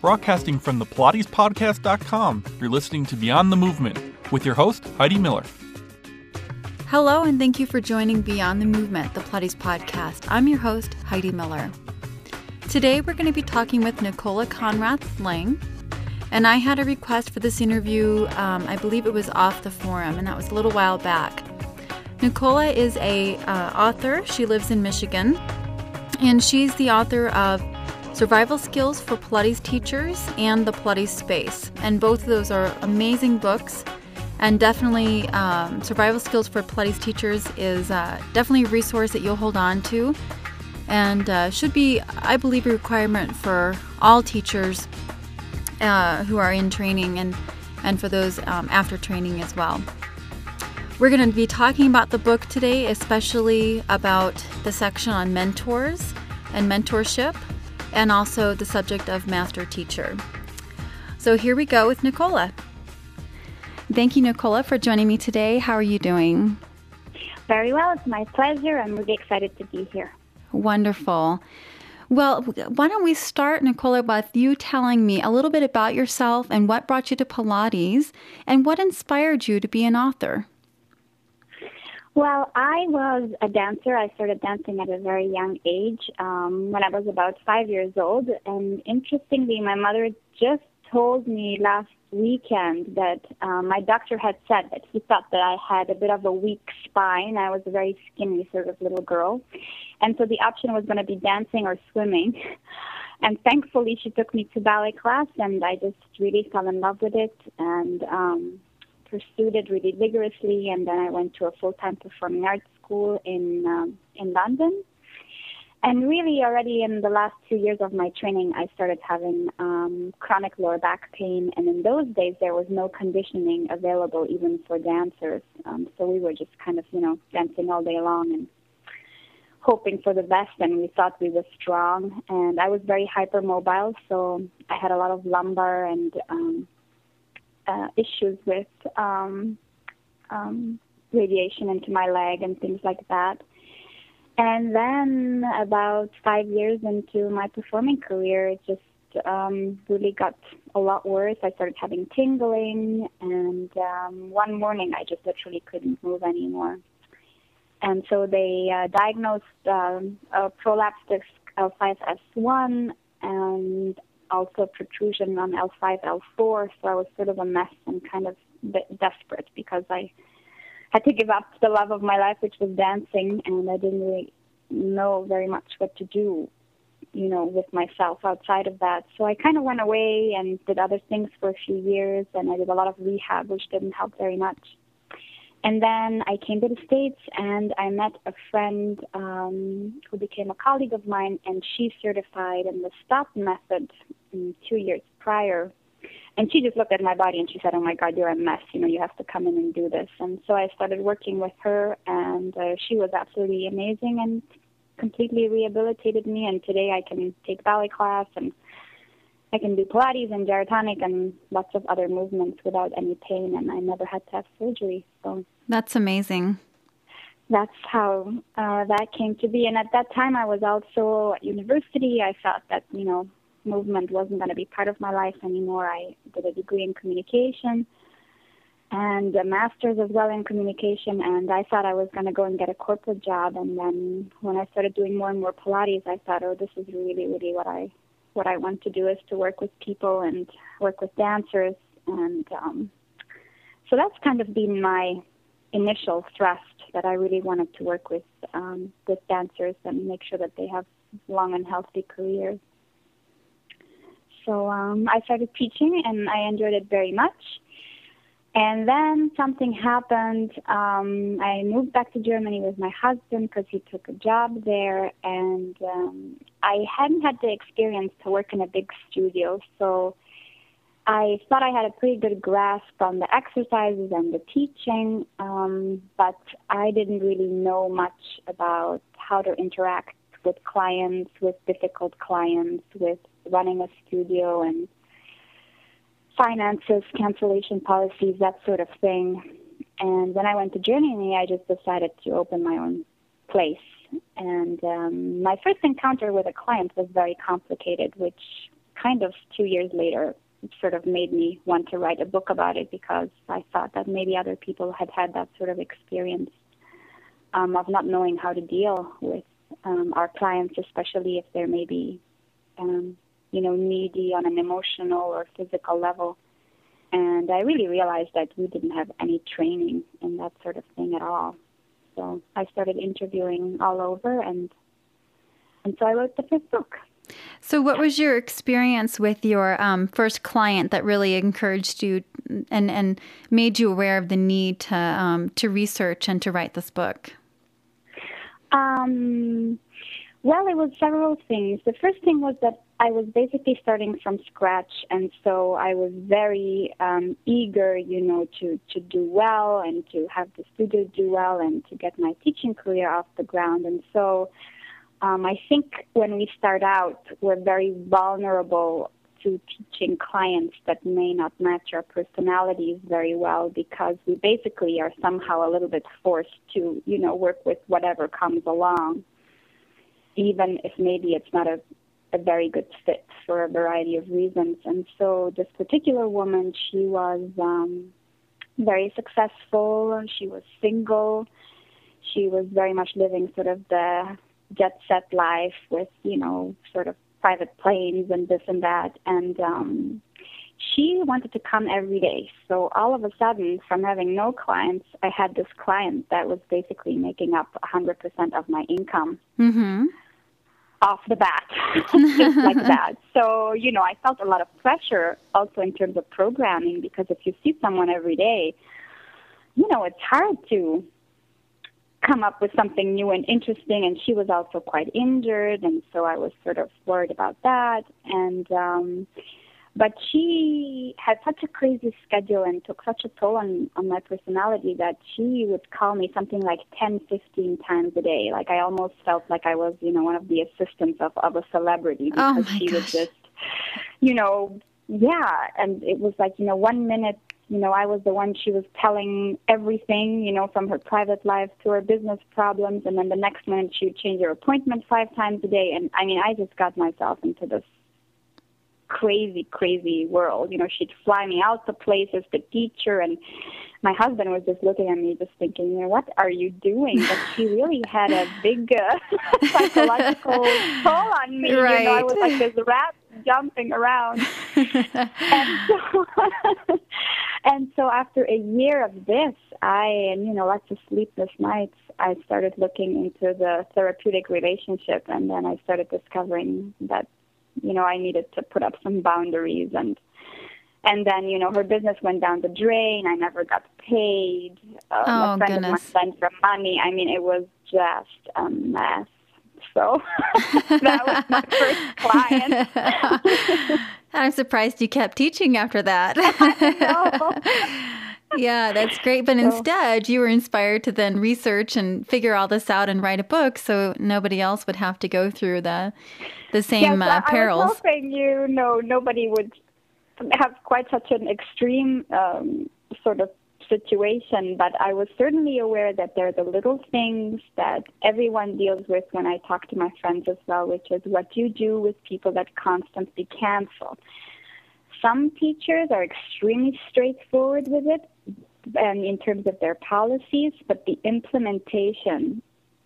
Broadcasting from the PilatesPodcast.com, you're listening to Beyond the Movement with your host, Heidi Miller. Hello, and thank you for joining Beyond the Movement, the Pilates podcast. I'm your host, Heidi Miller. Today, we're going to be talking with Nicola Conrath Lang. And I had a request for this interview, um, I believe it was off the forum, and that was a little while back. Nicola is a uh, author. She lives in Michigan, and she's the author of Survival Skills for Pilates Teachers and The Pilates Space. And both of those are amazing books. And definitely, um, Survival Skills for Pilates Teachers is uh, definitely a resource that you'll hold on to and uh, should be, I believe, a requirement for all teachers uh, who are in training and, and for those um, after training as well. We're going to be talking about the book today, especially about the section on mentors and mentorship and also the subject of master teacher. So here we go with Nicola. Thank you, Nicola, for joining me today. How are you doing? Very well. It's my pleasure. I'm really excited to be here. Wonderful. Well, why don't we start, Nicola, with you telling me a little bit about yourself and what brought you to Pilates and what inspired you to be an author? Well, I was a dancer. I started dancing at a very young age um, when I was about five years old. And interestingly, my mother just told me last weekend that um, my doctor had said that he thought that I had a bit of a weak spine. I was a very skinny sort of little girl. And so the option was going to be dancing or swimming. And thankfully, she took me to ballet class, and I just really fell in love with it. And um, pursued it really vigorously, and then I went to a full-time performing arts school in um, in London. And really, already in the last two years of my training, I started having um, chronic lower back pain. And in those days, there was no conditioning available even for dancers. Um, so we were just kind of, you know, dancing all day long and hoping for the best. And we thought we were strong. And I was very hypermobile, so I had a lot of lumbar and um, uh, issues with um, um, radiation into my leg and things like that. And then about five years into my performing career, it just um, really got a lot worse. I started having tingling, and um, one morning I just literally couldn't move anymore. And so they uh, diagnosed um, a prolapsed disc L5S1, and also protrusion on L5, L4. So I was sort of a mess and kind of bit desperate because I had to give up the love of my life, which was dancing, and I didn't really know very much what to do, you know, with myself outside of that. So I kind of went away and did other things for a few years, and I did a lot of rehab, which didn't help very much. And then I came to the States and I met a friend um, who became a colleague of mine, and she certified in the STOTT method two years prior. And she just looked at my body and she said, "Oh my God, you're a mess. You know, you have to come in and do this." And so I started working with her, and uh, she was absolutely amazing and completely rehabilitated me. And today I can take ballet class and I can do Pilates and gyrotonic and lots of other movements without any pain, and I never had to have surgery. So that's amazing. That's how uh, that came to be. And at that time, I was also at university. I felt that you know movement wasn't going to be part of my life anymore. I did a degree in communication and a master's as well in communication and I thought I was going to go and get a corporate job and then when I started doing more and more pilates I thought oh this is really really what I what I want to do is to work with people and work with dancers and um so that's kind of been my initial thrust that I really wanted to work with um with dancers and make sure that they have long and healthy careers so um, I started teaching, and I enjoyed it very much. And then something happened. Um, I moved back to Germany with my husband because he took a job there, and um, I hadn't had the experience to work in a big studio, so I thought I had a pretty good grasp on the exercises and the teaching, um, but I didn't really know much about how to interact with clients, with difficult clients, with running a studio and finances, cancellation policies, that sort of thing. And when I went to Germany, I just decided to open my own place. And um, my first encounter with a client was very complicated, which kind of two years later sort of made me want to write a book about it because I thought that maybe other people had had that sort of experience um, of not knowing how to deal with um, our clients, especially if they're maybe, um, you know, needy on an emotional or physical level. And I really realized that we didn't have any training in that sort of thing at all. So I started interviewing all over, and and so I wrote the first book. So, what was your experience with your um, first client that really encouraged you and and made you aware of the need to um, to research and to write this book? Um, well, it was several things. The first thing was that I was basically starting from scratch, and so I was very um, eager, you know, to to do well and to have the studio do well and to get my teaching career off the ground. And so, um, I think when we start out, we're very vulnerable to teaching clients that may not match our personalities very well because we basically are somehow a little bit forced to, you know, work with whatever comes along, even if maybe it's not a, a very good fit for a variety of reasons. And so this particular woman, she was um, very successful. She was single. She was very much living sort of the jet set life with, you know, sort of private planes and this and that. And um, she wanted to come every day. So all of a sudden, from having no clients, I had this client that was basically making up 100% of my income. Mm-hmm. Off the bat, just like that. So, you know, I felt a lot of pressure also in terms of programming because if you see someone every day, you know, it's hard to come up with something new and interesting and she was also quite injured and so I was sort of worried about that and um but she had such a crazy schedule and took such a toll on on my personality that she would call me something like 10 15 times a day like I almost felt like I was you know one of the assistants of of a celebrity oh because my she gosh. was just you know yeah and it was like you know one minute you know, I was the one she was telling everything, you know, from her private life to her business problems. And then the next minute she would change her appointment five times a day. And I mean, I just got myself into this crazy, crazy world. You know, she'd fly me out to places to teach her. And my husband was just looking at me, just thinking, you know, what are you doing? But she really had a big uh, psychological toll on me. Right. You know, I was like this rat jumping around. and so and so after a year of this, I and you know lots of sleepless nights, I started looking into the therapeutic relationship, and then I started discovering that you know I needed to put up some boundaries and. And then, you know, her business went down the drain. I never got paid. Uh, Oh, a friend goodness. of mine for money. I mean, it was just a mess. So that was my first client. I'm surprised you kept teaching after that. yeah, that's great. But instead, you were inspired to then research and figure all this out and write a book, so nobody else would have to go through the the same yes, uh, I- I was hoping you know nobody would have quite such an extreme um, sort of situation, but I was certainly aware that there are the little things that everyone deals with when I talk to my friends as well, which is what you do with people that constantly cancel. Some teachers are extremely straightforward with it and in terms of their policies, but the implementation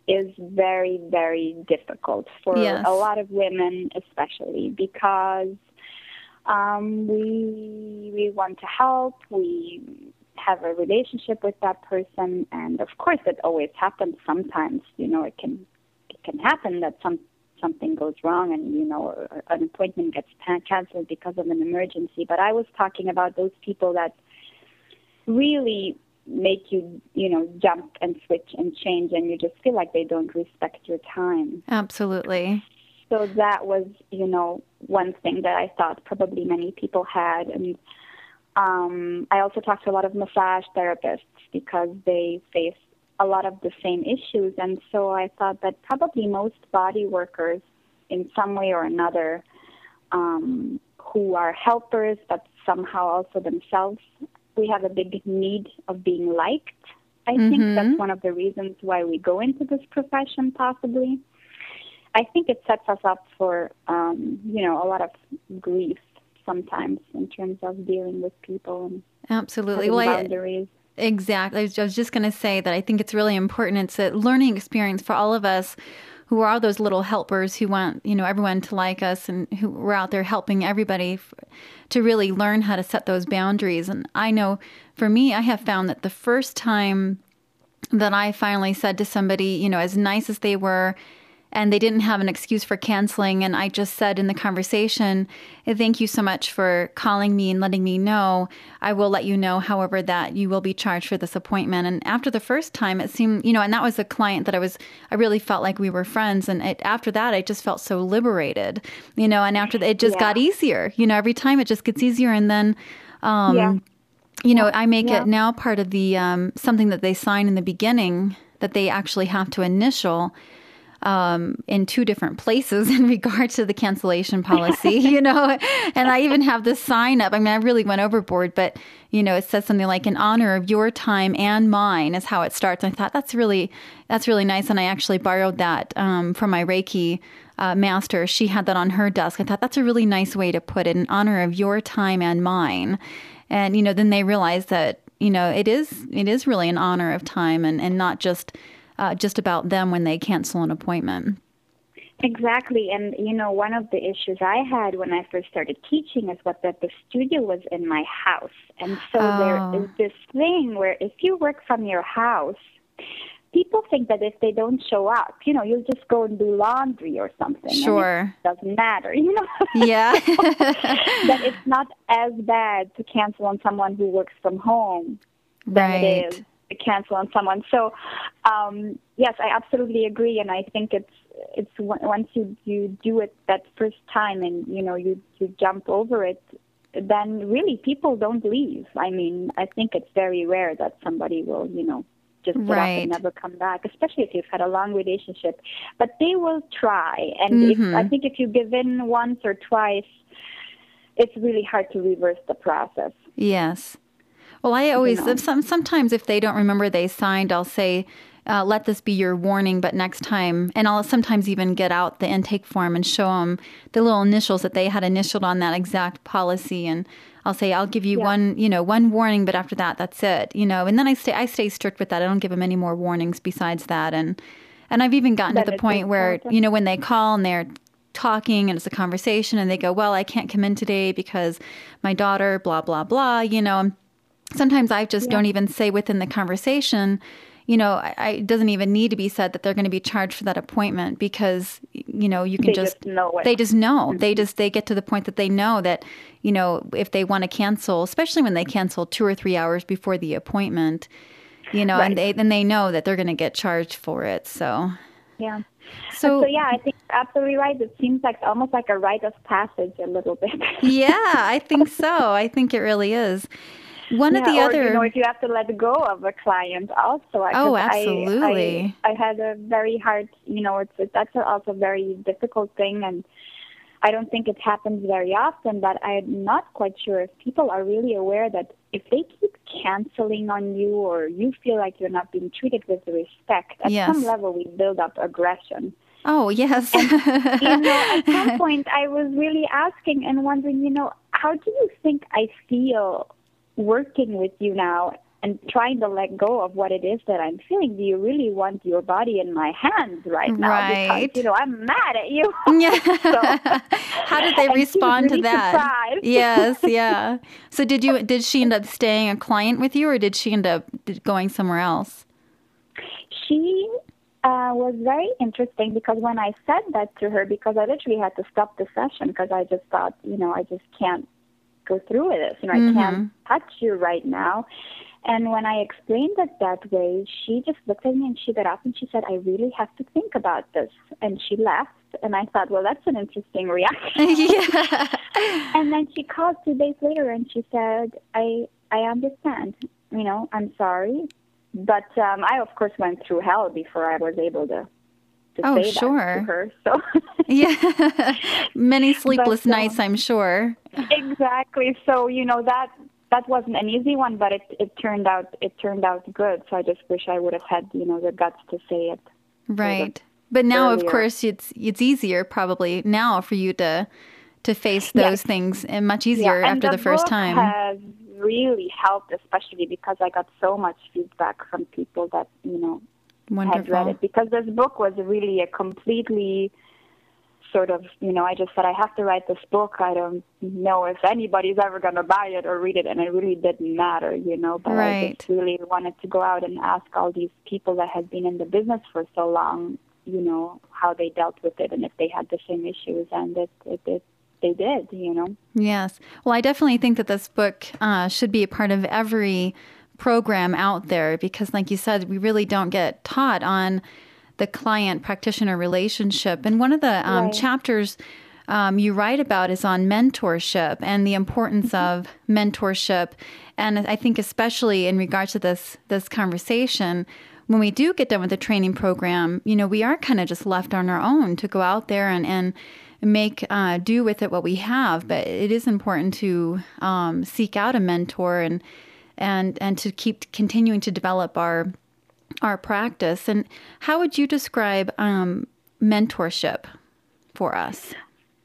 is very, very difficult for Yes. a lot of women, especially because um, we we want to help. We have a relationship with that person, and of course, it always happens. Sometimes, you know, it can it can happen that some something goes wrong, and you know, an appointment gets canceled because of an emergency. But I was talking about those people that really make you, you know, jump and switch and change, and you just feel like they don't respect your time. Absolutely. So that was, you know, one thing that I thought probably many people had. And um, I also talked to a lot of massage therapists because they face a lot of the same issues. And so I thought that probably most body workers, in some way or another, um, who are helpers but somehow also themselves, we have a big need of being liked. I think Mhm. that's one of the reasons why we go into this profession, possibly. I think it sets us up for, um, you know, a lot of grief sometimes in terms of dealing with people and absolutely well, boundaries. I, exactly. I was just going to say that I think it's really important. It's a learning experience for all of us who are those little helpers who want you know everyone to like us and who are out there helping everybody f- to really learn how to set those boundaries. And i know for me i have found that the first time that i finally said to somebody you know as nice as they were and they didn't have an excuse for canceling. And I just said in the conversation, Thank you so much for calling me and letting me know. I will let you know, however, that you will be charged for this appointment. And after the first time, it seemed, you know, and that was a client that I was, I really felt like we were friends. And it, after that, I just felt so liberated, you know, and after that, it just yeah. got easier. You know, every time it just gets easier. And then, um, yeah. you know, I make it now part of the um, something that they sign in the beginning that they actually have to initial um, in two different places in regard to the cancellation policy, you know. And I even have this sign up. I mean, I really went overboard, but you know, it says something like "in honor of your time and mine" is how it starts. I thought that's really that's really nice, and I actually borrowed that um, from my Reiki. Uh, master, she had that on her desk. I thought that's a really nice way to put it in honor of your time and mine. And you know, then they realized that you know it is it is really an honor of time and and not just uh, just about them when they cancel an appointment. Exactly. And, you know, one of the issues I had when I first started teaching is what that the studio was in my house. And so oh. there is this thing where if you work from your house, people think that if they don't show up, you know, you'll just go and do laundry or something. Sure. doesn't matter, you know? Yeah. that it's not as bad to cancel on someone who works from home than right. it is cancel on someone. So, um, yes, I absolutely agree, and I think it's it's once you you do it that first time and you know you you jump over it, then really people don't leave. I mean, I think it's very rare that somebody will you know just get right. up and never come back, especially if you've had a long relationship. But they will try, and mm-hmm. if, I think if you give in once or twice, it's really hard to reverse the process. Yes. Well, I always you know. some, sometimes if they don't remember they signed, I'll say, uh, "Let this be your warning." But next time, and I'll sometimes even get out the intake form and show them the little initials that they had initialed on that exact policy, and I'll say, "I'll give you yeah. one, you know, one warning, but after that, that's it," you know. And then I stay, I stay strict with that. I don't give them any more warnings besides that, and and I've even gotten that to the point where you know when they call and they're talking and it's a conversation and they go, Well, I can't come in today because my daughter, blah, blah, blah, you know sometimes I just yeah. don't even say within the conversation, you know, I, I, it doesn't even need to be said that they're going to be charged for that appointment because, you know, you can they just, just know it. they just know. Mm-hmm. They just, they get to the point that they know that, you know, if they want to cancel, especially when they cancel two or three hours before the appointment, you know, right. and they, then they know that they're going to get charged for it. So, yeah. So, so yeah, I think absolutely right. It seems like almost like a rite of passage a little bit. yeah, I think so. I think it really is. One yeah, of the or, other, you know, if you have to let go of a client, also. I, oh, absolutely. I, I, I, had a very hard, you know, it's that's also a very difficult thing, and I don't think it happens very often. But I'm not quite sure if people are really aware that if they keep canceling on you, or you feel like you're not being treated with respect, at yes. some level we build up aggression. Oh yes. and, you know, at some point I was really asking and wondering, you know, how do you think I feel working with you now and trying to let go of what it is that I'm feeling. Do you really want your body in my hands right now? Right. Because, you know, I'm mad at you. Yeah. so, How did they respond really to that? Surprised. yes, yeah. So did you did she end up staying a client with you or did she end up going somewhere else? She uh, was very interesting because when I said that to her, because I literally had to stop the session because I just thought, you know, I just can't go through with this. You know, mm-hmm. I can't touch you right now. And when I explained it that way, she just looked at me and she got up and she said, I really have to think about this. And she left. And I thought, well, that's an interesting reaction. yeah. and then she called two days later and she said, I, I understand. You know, I'm sorry. But um, I, of course, went through hell before I was able to to oh, say sure. that to her. So yeah, many sleepless but, um, nights, I'm sure. exactly. So you know that that wasn't an easy one, but it it turned out it turned out good. So I just wish I would have had you know the guts to say it. Right. But now, earlier. of course, it's it's easier probably now for you to to face those yes. things and much easier yeah, after the, the first time. Has really helped, especially because I got so much feedback from people that you know Wonderful. had read it. Because this book was really a completely sort of, you know, I just said I have to write this book. I don't know if anybody's ever going to buy it or read it, and it really didn't matter, you know. But right. I just really wanted to go out and ask all these people that had been in the business for so long, you know, how they dealt with it and if they had the same issues, and it it, it they did, you know. Yes. Well, I definitely think that this book uh, should be a part of every program out there because, like you said, we really don't get taught on the client practitioner relationship. And one of the um, right. chapters um, you write about is on mentorship and the importance mm-hmm. of mentorship. And I think, especially in regards to this this conversation, when we do get done with the training program, you know, we are kind of just left on our own to go out there and and make uh, do with it what we have. But it is important to um, seek out a mentor and and and to keep continuing to develop our our practice. And how would you describe um, mentorship for us?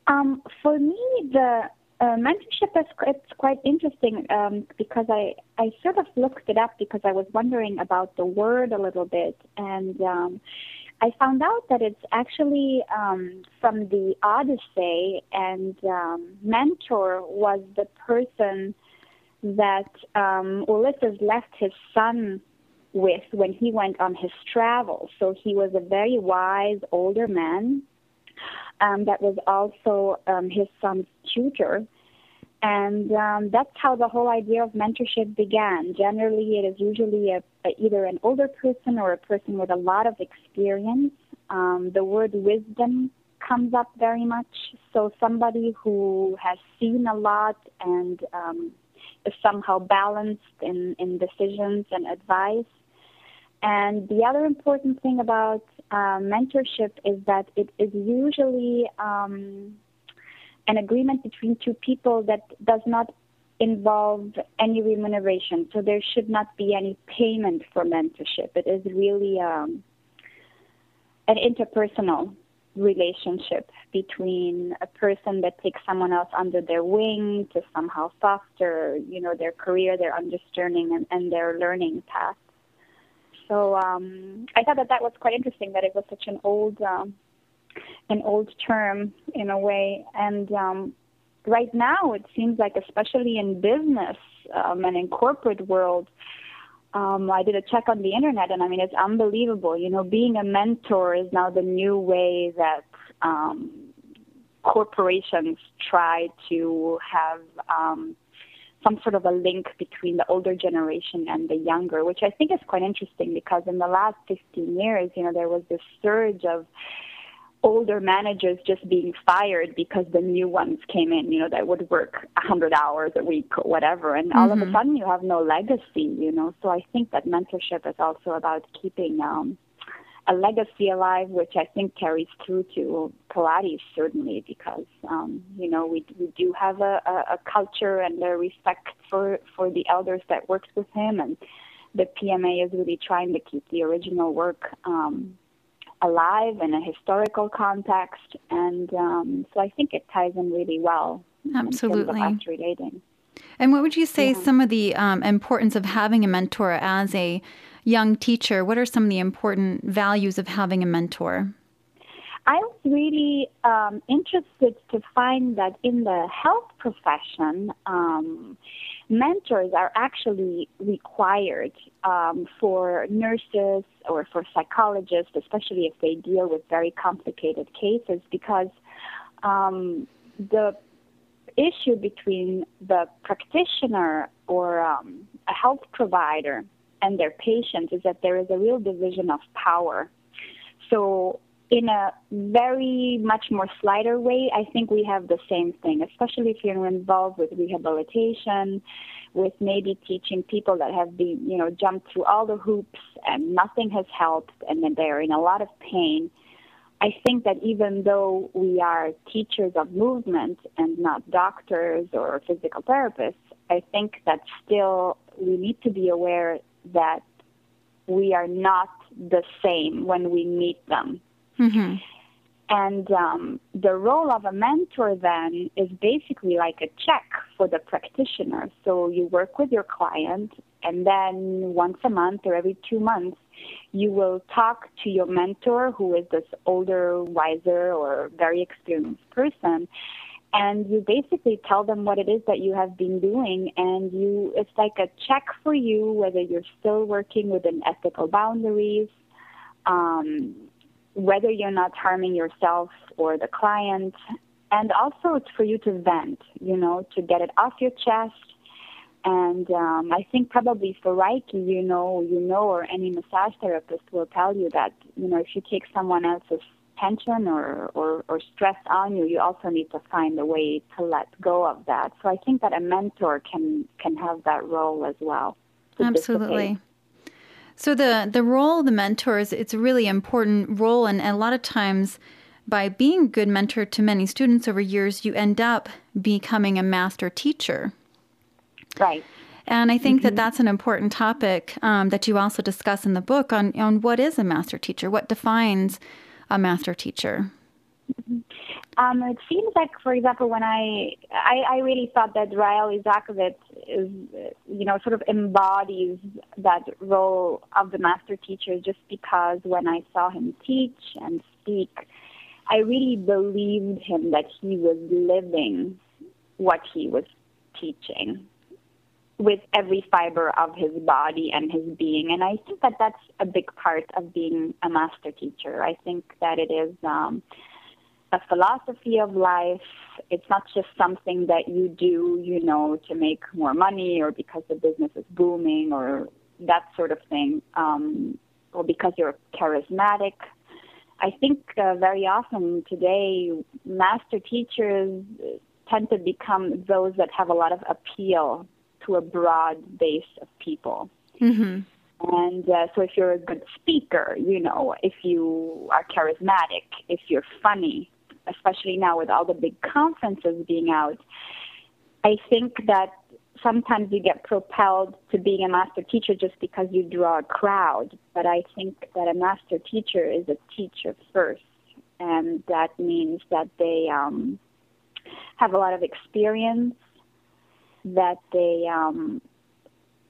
Um, for me, the uh, mentorship is it's quite interesting um, because I, I sort of looked it up because I was wondering about the word a little bit and um, I found out that it's actually um, from the Odyssey, and um, mentor was the person that um, Ulysses left his son with when he went on his travels. So he was a very wise older man um, that was also um, his son's tutor. And um, that's how the whole idea of mentorship began. Generally, it is usually a, a, either an older person or a person with a lot of experience. Um, the word wisdom comes up very much. So somebody who has seen a lot and um, is somehow balanced in, in decisions and advice. And the other important thing about uh, mentorship is that it is usually um, an agreement between two people that does not involve any remuneration. So there should not be any payment for mentorship. It is really um, an interpersonal relationship between a person that takes someone else under their wing to somehow foster, you know, their career, their understanding, and, and their learning path. So um, I thought that that was quite interesting that it was such an old, um, an old term in a way. And um, right now, it seems like, especially in business um, and in corporate world, um, I did a check on the internet, and I mean, it's unbelievable. You know, being a mentor is now the new way that um, corporations try to have um, some sort of a link between the older generation and the younger, which I think is quite interesting because in the last 15 years, you know, there was this surge of older managers just being fired because the new ones came in, you know, that would work a 100 hours a week or whatever. And mm-hmm. all of a mm-hmm. sudden you have no legacy, you know. So I think that mentorship is also about keeping um, a legacy alive, which I think carries through to Pilates certainly, because um, you know we we do have a, a, a culture and a respect for for the elders that works with him, and the PMA is really trying to keep the original work um, alive in a historical context, and um, so I think it ties in really well. Absolutely, in relating. And what would you say yeah. some of the um, importance of having a mentor as a young teacher, what are some of the important values of having a mentor? I was really um, interested to find that in the health profession, um, mentors are actually required um, for nurses or for psychologists, especially if they deal with very complicated cases, because um, the issue between the practitioner or um, a health provider and their patients is that there is a real division of power. So, in a very much more slighter way, I think we have the same thing, especially if you're involved with rehabilitation, with maybe teaching people that have been, you know, jumped through all the hoops and nothing has helped and then they're in a lot of pain. I think that even though we are teachers of movement and not doctors or physical therapists, I think that still we need to be aware that we are not the same when we meet them. Mm-hmm. And um, the role of a mentor then is basically like a check for the practitioner. So you work with your client, and then once a month or every two months, you will talk to your mentor, who is this older, wiser, or very experienced person, and you basically tell them what it is that you have been doing and you it's like a check for you whether you're still working within ethical boundaries um, whether you're not harming yourself or the client. And also, it's for you to vent, you know, to get it off your chest. And um, I think probably for Reiki, you know, you know, or any massage therapist will tell you that, you know, if you take someone else's tension or, or, or stress on you, you also need to find a way to let go of that. So I think that a mentor can can have that role as well. Absolutely. Dissipate. So the the role of the mentor is it's a really important role, and, and a lot of times, by being a good mentor to many students over years, you end up becoming a master teacher. Right. And I think mm-hmm. that that's an important topic um, that you also discuss in the book on on what is a master teacher, what defines a master teacher. Mm-hmm. Um, it seems like, for example, when I, I, I really thought that Rael Isacowitz is, you know, sort of embodies that role of the master teacher just because when I saw him teach and speak, I really believed him that he was living what he was teaching with every fiber of his body and his being. And I think that that's a big part of being a master teacher. I think that it is. Um, a philosophy of life. It's not just something that you do, you know, to make more money or because the business is booming or that sort of thing, um, or because you're charismatic. I think uh, very often today, master teachers tend to become those that have a lot of appeal to a broad base of people. Mm-hmm. And uh, so, if you're a good speaker, you know, if you are charismatic, if you're funny, especially now with all the big conferences being out, I think that sometimes you get propelled to being a master teacher just because you draw a crowd. But I think that a master teacher is a teacher first, and that means that they um, have a lot of experience, that they um,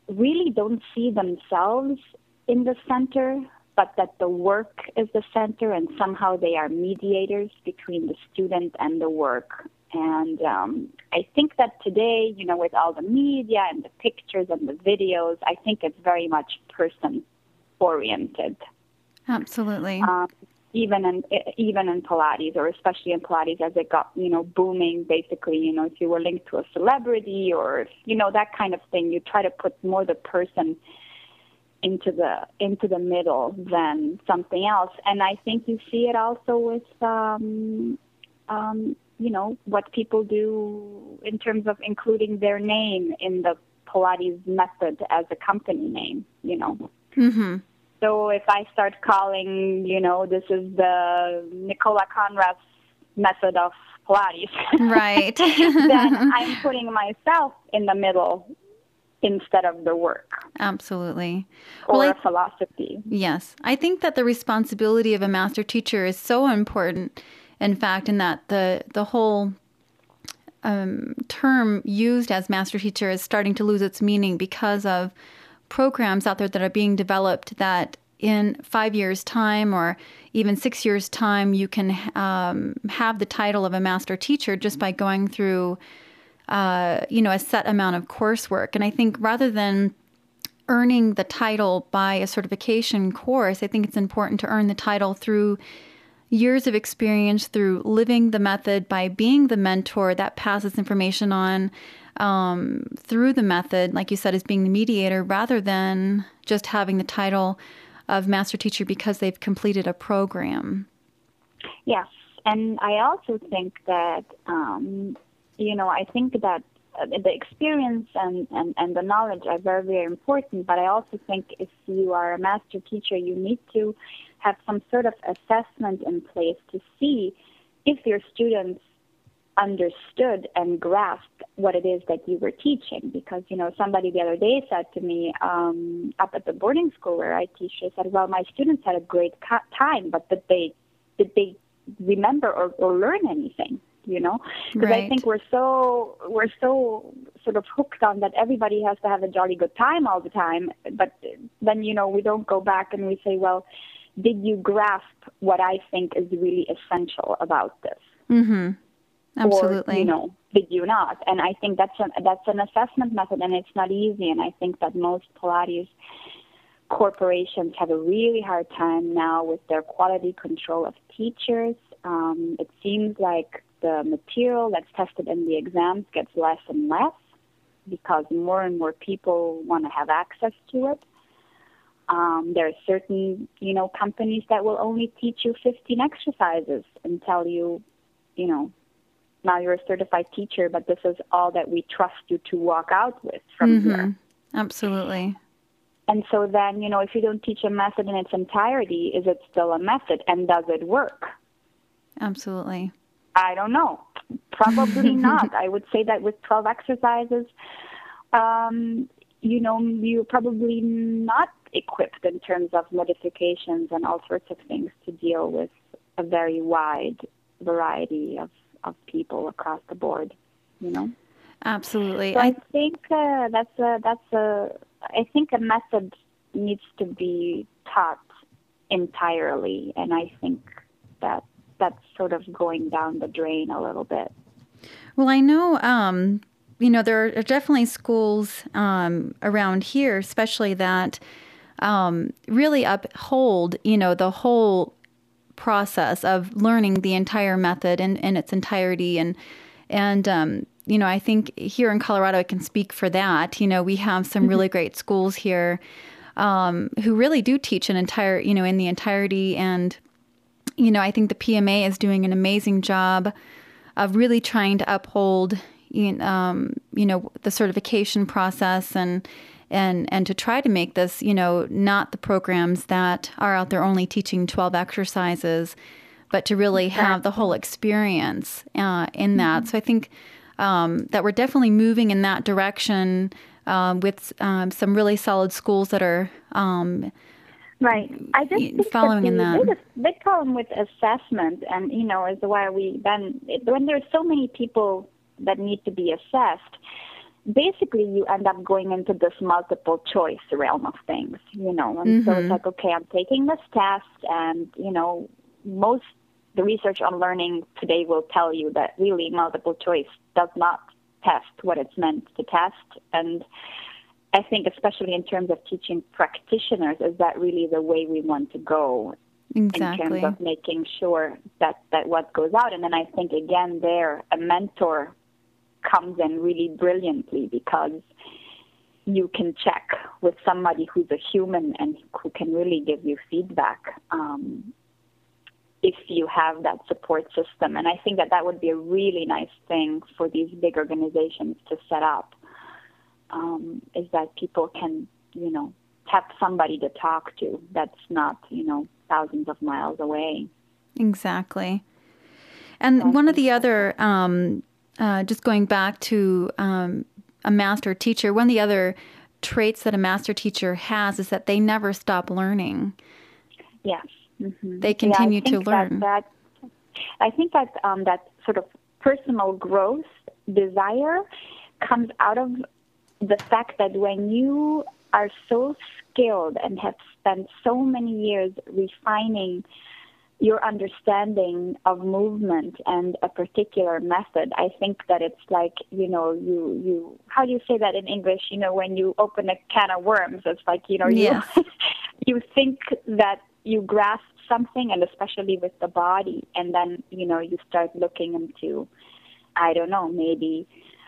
really don't see themselves in the center but that the work is the center and somehow they are mediators between the student and the work. And um, I think that today, you know, with all the media and the pictures and the videos, I think it's very much person oriented. Absolutely. Um, even in even in Pilates, or especially in Pilates, as it got you know booming, basically, you know, if you were linked to a celebrity or you know that kind of thing, you try to put more the person into the into the middle than something else. And I think you see it also with um, um, you know what people do in terms of including their name in the Pilates method as a company name. You know. Mm-hmm. So if I start calling, you know, this is the Nicola Conrath method of Pilates, right? then I'm putting myself in the middle instead of the work. Absolutely. Or well, a philosophy. Yes. I think that the responsibility of a master teacher is so important, in fact, in that the, the whole um, term used as master teacher is starting to lose its meaning because of programs out there that are being developed that in five years' time or even six years' time, you can um, have the title of a master teacher just by going through uh, you know, a set amount of coursework. And I think rather than earning the title by a certification course, I think it's important to earn the title through years of experience, through living the method, by being the mentor that passes information on um, through the method, like you said, as being the mediator, rather than just having the title of master teacher because they've completed a program. Yes. And I also think that um, you know, I think that uh, the experience and, and, and the knowledge are very, very important. But I also think if you are a master teacher, you need to have some sort of assessment in place to see if your students understood and grasped what it is that you were teaching. Because, you know, somebody the other day said to me um, up at the boarding school where I teach, they said, well, my students had a great time, but did they, did they remember or, or learn anything you know because Right. i think we're so we're so sort of hooked on that everybody has to have a jolly good time all the time but then you know we don't go back and we say well did you grasp what i think is really essential about this Mhm. Absolutely. or you know did you not and i think that's an that's an assessment method and it's not easy and i think that most pilates corporations have a really hard time now with their quality control of teachers um, it seems like the material that's tested in the exams gets less and less because more and more people want to have access to it um, there are certain, you know, companies that will only teach you 15 exercises and tell you, you know, now you're a certified teacher, but this is all that we trust you to walk out with from here. Mhm. Absolutely. And so then, you know, if you don't teach a method in its entirety, is it still a method and does it work? Absolutely. I don't know. Probably not. I would say that with 12 exercises, um, you know, you're probably not equipped in terms of modifications and all sorts of things to deal with a very wide variety of, of people across the board, you know? Absolutely. So I I think uh, that's a that's a I think a method needs to be taught entirely, and I think that that's sort of going down the drain a little bit. Well, I know, um, you know, there are definitely schools um, around here, especially that um, really uphold, you know, the whole process of learning the entire method in, in its entirety. And, and um, you know, I think here in Colorado, I can speak for that. You know, we have some really great schools here um, who really do teach an entire, you know, in the entirety. And, you know, I think the PMA is doing an amazing job of really trying to uphold, you know, um, you know, the certification process and and and to try to make this, you know, not the programs that are out there only teaching twelve exercises, but to really have the whole experience uh, in that. So I think um, that we're definitely moving in that direction um, with um, some really solid schools that are. Um, Right. I just think following that in the that. biggest big problem with assessment, and you know, is why we then when there's so many people that need to be assessed, basically you end up going into this multiple choice realm of things, you know, and so it's mm-hmm. like, okay, I'm taking this test, and you know, most the research on learning today will tell you that really multiple choice does not test what it's meant to test, and I think, especially in terms of teaching practitioners, is that really the way we want to go exactly. in terms of making sure that, that what goes out. And then I think, again, there, a mentor comes in really brilliantly because you can check with somebody who's a human and who can really give you feedback um, if you have that support system. And I think that that would be a really nice thing for these big organizations to set up um, is that people can, you know, have somebody to talk to that's not, you know, thousands of miles away. Exactly. And one of the other, um, uh, just going back to um, a master teacher, one of the other traits that a master teacher has is that they never stop learning. Yes. Mm-hmm. They continue yeah, to learn. That, that, I think that um, that sort of personal growth desire comes out of the fact that when you are so skilled and have spent so many years refining your understanding of movement and a particular method i think that it's like you know you you how do you say that in english you know when you open a can of worms it's like you know Yes. you you think that you grasp something and especially with the body and then you know you start looking into i don't know maybe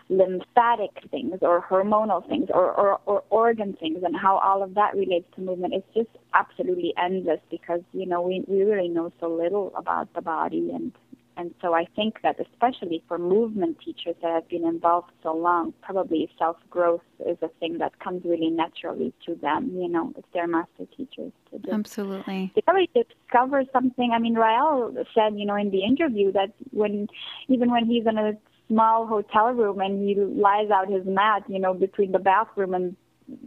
lymphatic things or hormonal things or, or, or organ things and how all of that relates to movement it's just absolutely endless because you know we, we really know so little about the body and and so I think that especially for movement teachers that have been involved so long, probably self growth is a thing that comes really naturally to them, you know, if they're master teachers to do Absolutely. they probably discover something. I mean, Rael said, you know, in the interview that when even when he's in a small hotel room and he lies out his mat, you know, between the bathroom and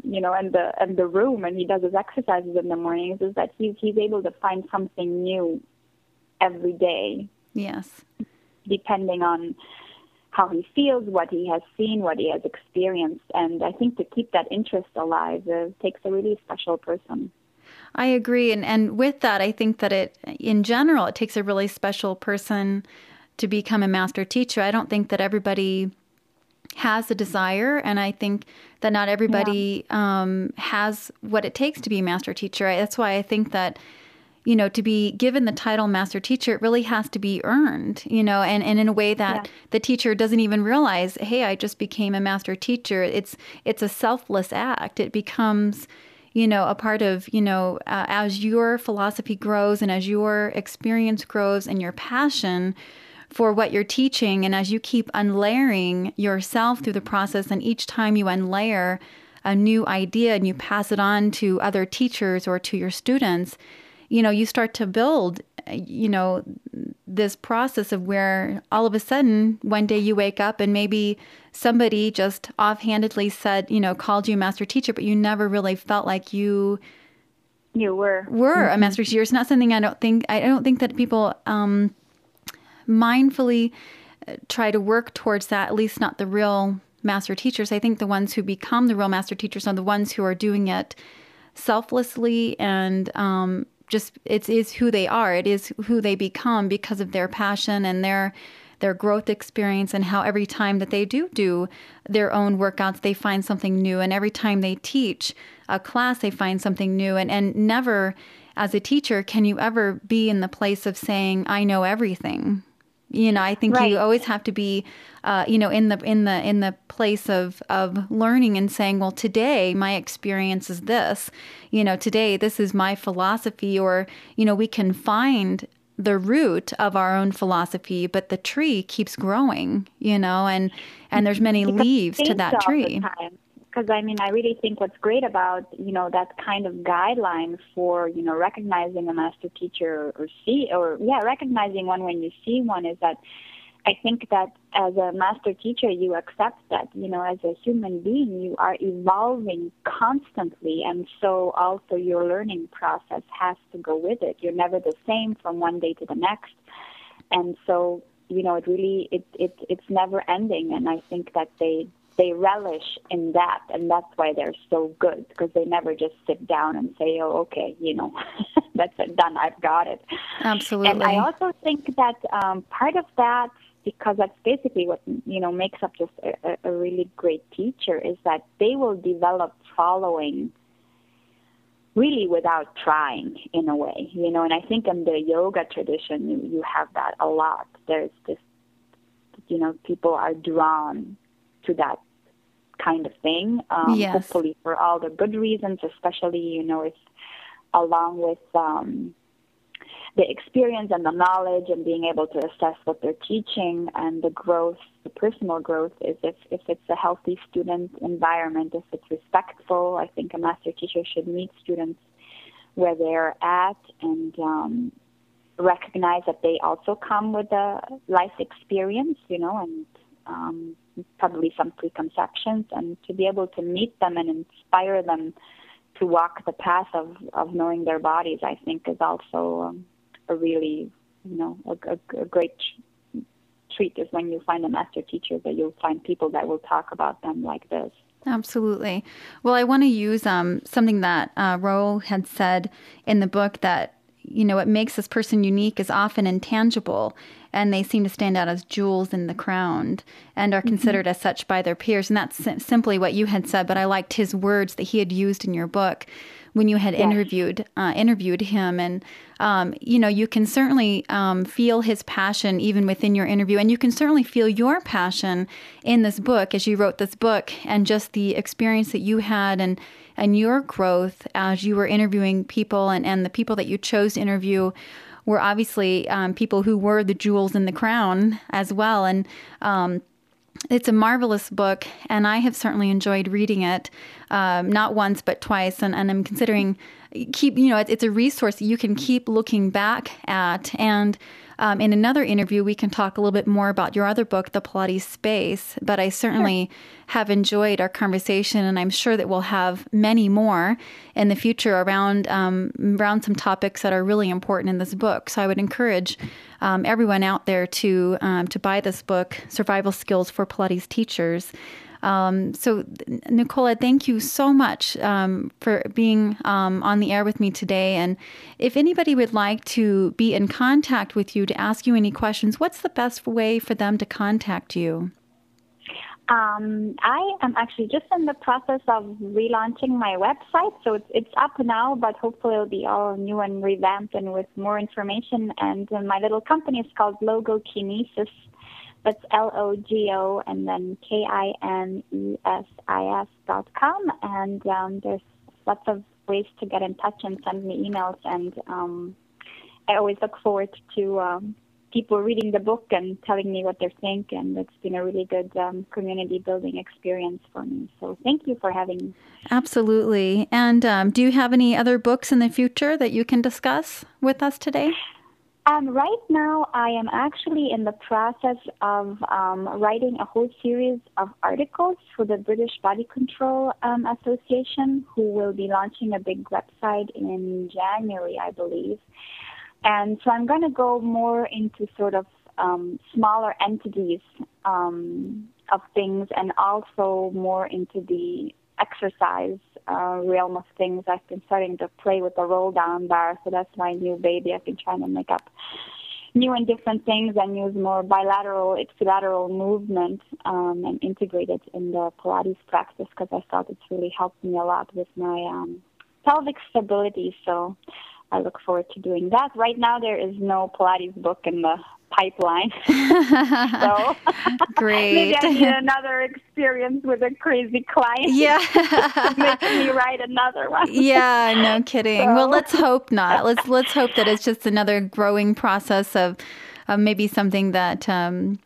you know and the and the room and he does his exercises in the mornings, is that he's he's able to find something new every day. Yes. Depending on how he feels, what he has seen, what he has experienced. And I think to keep that interest alive uh, takes a really special person. I agree. And, and with that, I think that it, in general, it takes a really special person to become a master teacher. I don't think that everybody has a desire, and I think that not everybody yeah. um, has what it takes to be a master teacher. That's why I think that you know to be given the title master teacher it really has to be earned you know and, and in a way that yeah. the teacher doesn't even realize hey i just became a master teacher it's it's a selfless act it becomes you know a part of you know uh, as your philosophy grows and as your experience grows and your passion for what you're teaching. And as you keep unlayering yourself through the process, and each time you unlayer a new idea and you pass it on to other teachers or to your students, you know, you start to build, you know, this process of where all of a sudden one day you wake up and maybe somebody just offhandedly said, you know, called you a master teacher, but you never really felt like you you were were mm-hmm. a master teacher. It's not something I don't think I don't think that people um, mindfully uh, try to work towards that, at least not the real master teachers. I think the ones who become the real master teachers are the ones who are doing it selflessly and um, just it is who they are. It is who they become because of their passion and their their growth experience and how every time that they do do their own workouts they find something new and every time they teach a class they find something new and and never as a teacher can you ever be in the place of saying i know everything you know, I think right. you always have to be, uh, you know, in the in the in the place of of learning and saying, well, today my experience is this. You know, today this is my philosophy, or you know, we can find the root of our own philosophy, but the tree keeps growing. You know, and and there's many leaves to that tree because I mean, I really think what's great about you know that kind of guideline for you know recognizing a master teacher or see or yeah recognizing one when you see one is that I think that as a master teacher you accept that you know as a human being you are evolving constantly. And so also your learning process has to go with it. You're never the same from one day to the next, and so you know it really it it it's never ending. And I think that they they relish in that, and that's why they're so good because they never just sit down and say, "Oh, okay, you know, that's it, done. I've got it." Absolutely. And I also think that um, part of that, because that's basically what you know makes up just a, a really great teacher, is that they will develop following really without trying in a way you know and i think in the yoga tradition you, you have that a lot there's this you know people are drawn to that kind of thing. Um, yes. Hopefully for all the good reasons, especially you know if along with um, the experience and the knowledge and being able to assess what they're teaching and the growth, the personal growth is if, if it's a healthy student environment, if it's respectful. I think a master teacher should meet students where they're at and um, recognize that they also come with a life experience, you know, and um, probably some preconceptions, and to be able to meet them and inspire them to walk the path of, of knowing their bodies, I think is also um, a really, you know, a, a, a great treat is when you find a master teacher that you'll find people that will talk about them like this. Absolutely. Well, I want to use um, something that uh, Rael had said in the book that you know what makes this person unique is often intangible and they seem to stand out as jewels in the crown and are mm-hmm. considered mm-hmm. as such by their peers. And that's simply what you had said, but I liked his words that he had used in your book when you had yes. interviewed uh, interviewed him, and um, you know you can certainly um, feel his passion even within your interview, and you can certainly feel your passion in this book as you wrote this book, and just the experience that you had and and your growth as you were interviewing people and, and the people that you chose to interview were obviously um, people who were the jewels in the crown as well. And um, it's a marvelous book, and I have certainly enjoyed reading it, um, not once but twice. And, and I'm considering keep you know it's, it's a resource you can keep looking back at and um, in another interview, we can talk a little bit more about your other book, The Pilates Space. But I certainly sure. have enjoyed our conversation, and I'm sure that we'll have many more in the future around um, around some topics that are really important in this book. So I would encourage um, everyone out there to um, to buy this book, Survival Skills for Pilates Teachers. Um, so, Nicola, thank you so much um, for being um, on the air with me today. And if anybody would like to be in contact with you to ask you any questions, what's the best way for them to contact you? Um, I am actually just in the process of relaunching my website, so it's it's up now, but hopefully it'll be all new and revamped and with more information. And my little company is called Logo Kinesis that's L O G O and then K I N E S I S dot com. And um, there's lots of ways to get in touch and send me emails. And um, I always look forward to um, people reading the book and telling me what they think. And it's been a really good um, community building experience for me. So thank you for having me. Absolutely. And um, do you have any other books in the future that you can discuss with us today? Um, right now, I am actually in the process of um, writing a whole series of articles for the British Body Control um, Association, who will be launching a big website in January, I believe. And so I'm going to go more into sort of um, smaller entities um, of things and also more into the exercise uh, realm of things. I've been starting to play with the roll down bar, so that's my new baby. I've been trying to make up new and different things and use more bilateral, ipsilateral movement um, and integrate it in the Pilates practice because I felt it's really helped me a lot with my um, pelvic stability. So I look forward to doing that. Right now, there is no Pilates book in the pipeline. so great. maybe I need another experience with a crazy client. Yeah, making me write another one. yeah, no kidding. So. Well, let's hope not. Let's let's hope that it's just another growing process of, of maybe something that. Um,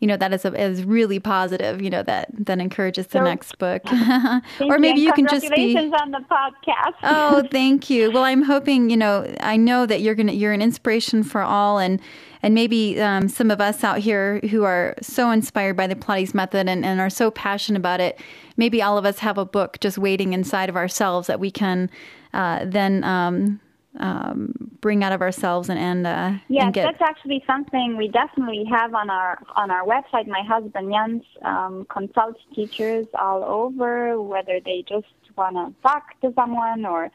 you know that is a, is really positive. You know that that encourages the so, next book, or maybe you, you can just be on the podcast. oh, thank you. Well, I'm hoping you know. I know that you're gonna you're an inspiration for all, and and maybe um, some of us out here who are so inspired by the Pilates method and, and are so passionate about it. Maybe all of us have a book just waiting inside of ourselves that we can uh, then um, um, bring out of ourselves and and uh, yes, and get... that's actually something we definitely have on our on our website. My husband Jens um, consults teachers all over, whether they just want to talk to someone or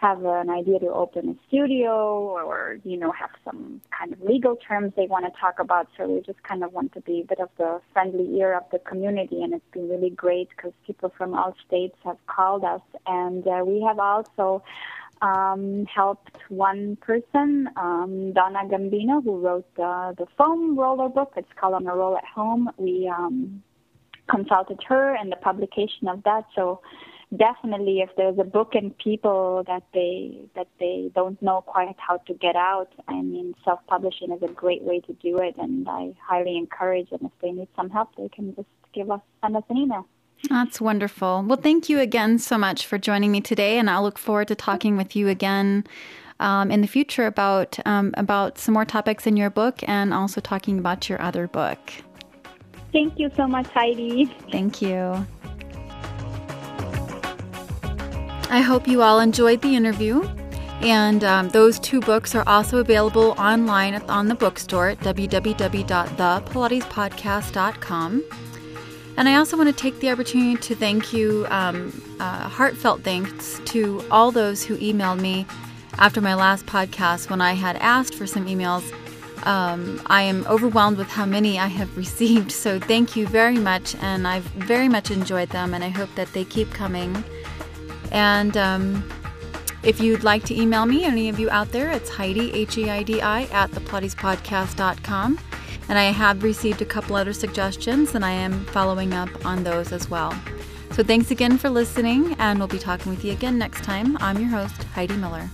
have an idea to open a studio or you know have some kind of legal terms they want to talk about. So we just kind of want to be a bit of the friendly ear of the community, and it's been really great because people from all states have called us, and uh, we have also um, helped one person, um, Donna Gambino, who wrote the, the foam roller book. It's called On a Roll at Home. We um, consulted her and the publication of that. So definitely, if there's a book and people that they that they don't know quite how to get out, I mean, self-publishing is a great way to do it, and I highly encourage. And if they need some help, they can just give us send us an email. That's wonderful. Well, thank you again so much for joining me today, and I'll look forward to talking with you again um, in the future about um, about some more topics in your book, and also talking about your other book. Thank you so much, Heidi. Thank you. I hope you all enjoyed the interview. And um, those two books are also available online on the bookstore at www.thepilatespodcast.com. And I also want to take the opportunity to thank you, um, uh, heartfelt thanks to all those who emailed me after my last podcast when I had asked for some emails. Um, I am overwhelmed with how many I have received, so thank you very much, and I've very much enjoyed them, and I hope that they keep coming. And um, if you'd like to email me, any of you out there, it's Heidi, H E I D I, at thepilatespodcast.com. And I have received a couple other suggestions, and I am following up on those as well. So thanks again for listening, and we'll be talking with you again next time. I'm your host, Heidi Miller.